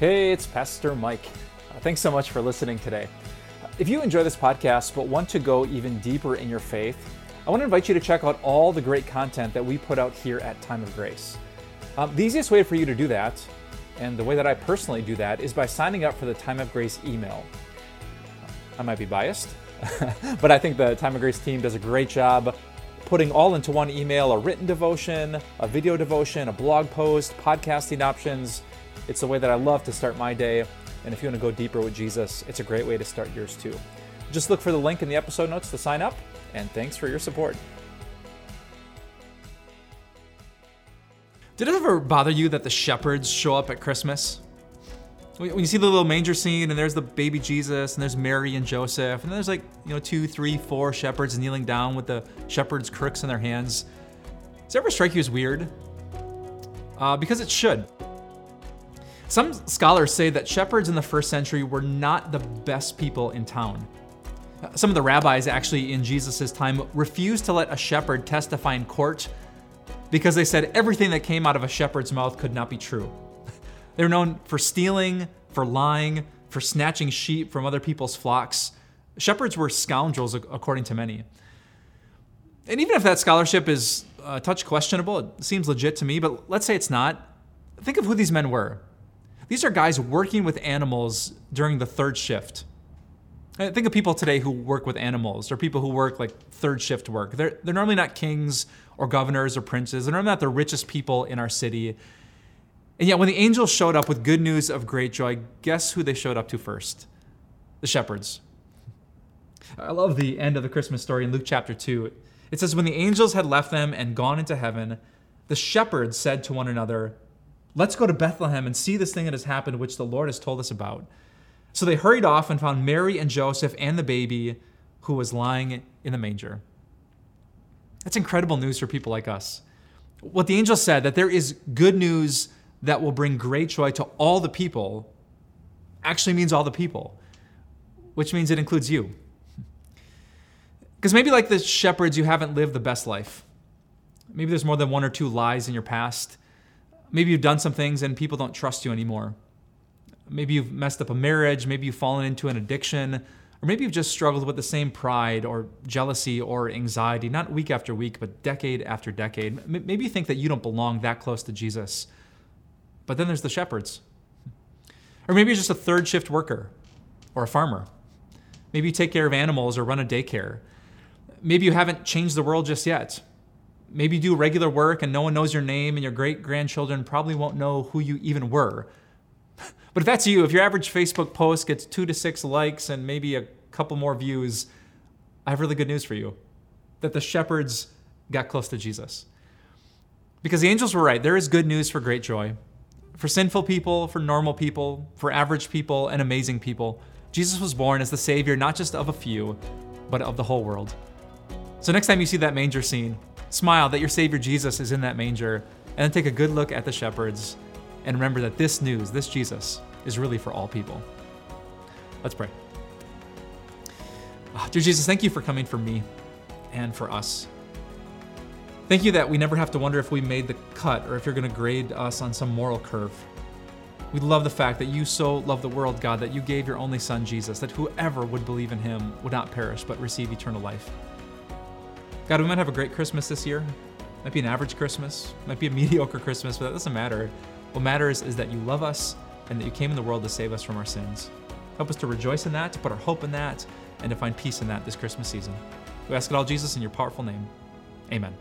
Hey, it's Pastor Mike. Uh, thanks so much for listening today. If you enjoy this podcast but want to go even deeper in your faith, I want to invite you to check out all the great content that we put out here at Time of Grace. Um, the easiest way for you to do that, and the way that I personally do that, is by signing up for the Time of Grace email. I might be biased, but I think the Time of Grace team does a great job putting all into one email a written devotion, a video devotion, a blog post, podcasting options. It's the way that I love to start my day. And if you want to go deeper with Jesus, it's a great way to start yours too. Just look for the link in the episode notes to sign up, and thanks for your support. Did it ever bother you that the shepherds show up at Christmas? When you see the little manger scene and there's the baby Jesus and there's Mary and Joseph and there's like, you know, two, three, four shepherds kneeling down with the shepherd's crooks in their hands. Does it ever strike you as weird? Uh, because it should. Some scholars say that shepherds in the first century were not the best people in town. Some of the rabbis actually in Jesus' time refused to let a shepherd testify in court because they said everything that came out of a shepherd's mouth could not be true. They're known for stealing, for lying, for snatching sheep from other people's flocks. Shepherds were scoundrels, according to many. And even if that scholarship is a touch questionable, it seems legit to me, but let's say it's not. Think of who these men were. These are guys working with animals during the third shift. Uh, think of people today who work with animals or people who work like third shift work. They're, they're normally not kings or governors or princes. They're normally not the richest people in our city. And yet, when the angels showed up with good news of great joy, guess who they showed up to first? The shepherds. I love the end of the Christmas story in Luke chapter 2. It says, When the angels had left them and gone into heaven, the shepherds said to one another, Let's go to Bethlehem and see this thing that has happened, which the Lord has told us about. So they hurried off and found Mary and Joseph and the baby who was lying in the manger. That's incredible news for people like us. What the angel said, that there is good news that will bring great joy to all the people actually means all the people, which means it includes you. Because maybe, like the shepherds, you haven't lived the best life. Maybe there's more than one or two lies in your past. Maybe you've done some things and people don't trust you anymore. Maybe you've messed up a marriage. Maybe you've fallen into an addiction. Or maybe you've just struggled with the same pride or jealousy or anxiety, not week after week, but decade after decade. Maybe you think that you don't belong that close to Jesus. But then there's the shepherds. Or maybe you're just a third shift worker or a farmer. Maybe you take care of animals or run a daycare. Maybe you haven't changed the world just yet. Maybe you do regular work and no one knows your name, and your great grandchildren probably won't know who you even were. But if that's you, if your average Facebook post gets two to six likes and maybe a couple more views, I have really good news for you that the shepherds got close to Jesus. Because the angels were right, there is good news for great joy for sinful people, for normal people, for average people, and amazing people. Jesus was born as the Savior not just of a few, but of the whole world. So next time you see that manger scene, smile that your Savior Jesus is in that manger, and then take a good look at the shepherds, and remember that this news, this Jesus, is really for all people. Let's pray. Oh, dear Jesus, thank you for coming for me and for us. Thank you that we never have to wonder if we made the cut or if you're going to grade us on some moral curve. We love the fact that you so love the world, God, that you gave your only Son, Jesus, that whoever would believe in him would not perish but receive eternal life. God, we might have a great Christmas this year. Might be an average Christmas, might be a mediocre Christmas, but that doesn't matter. What matters is that you love us and that you came in the world to save us from our sins. Help us to rejoice in that, to put our hope in that, and to find peace in that this Christmas season. We ask it all, Jesus, in your powerful name. Amen.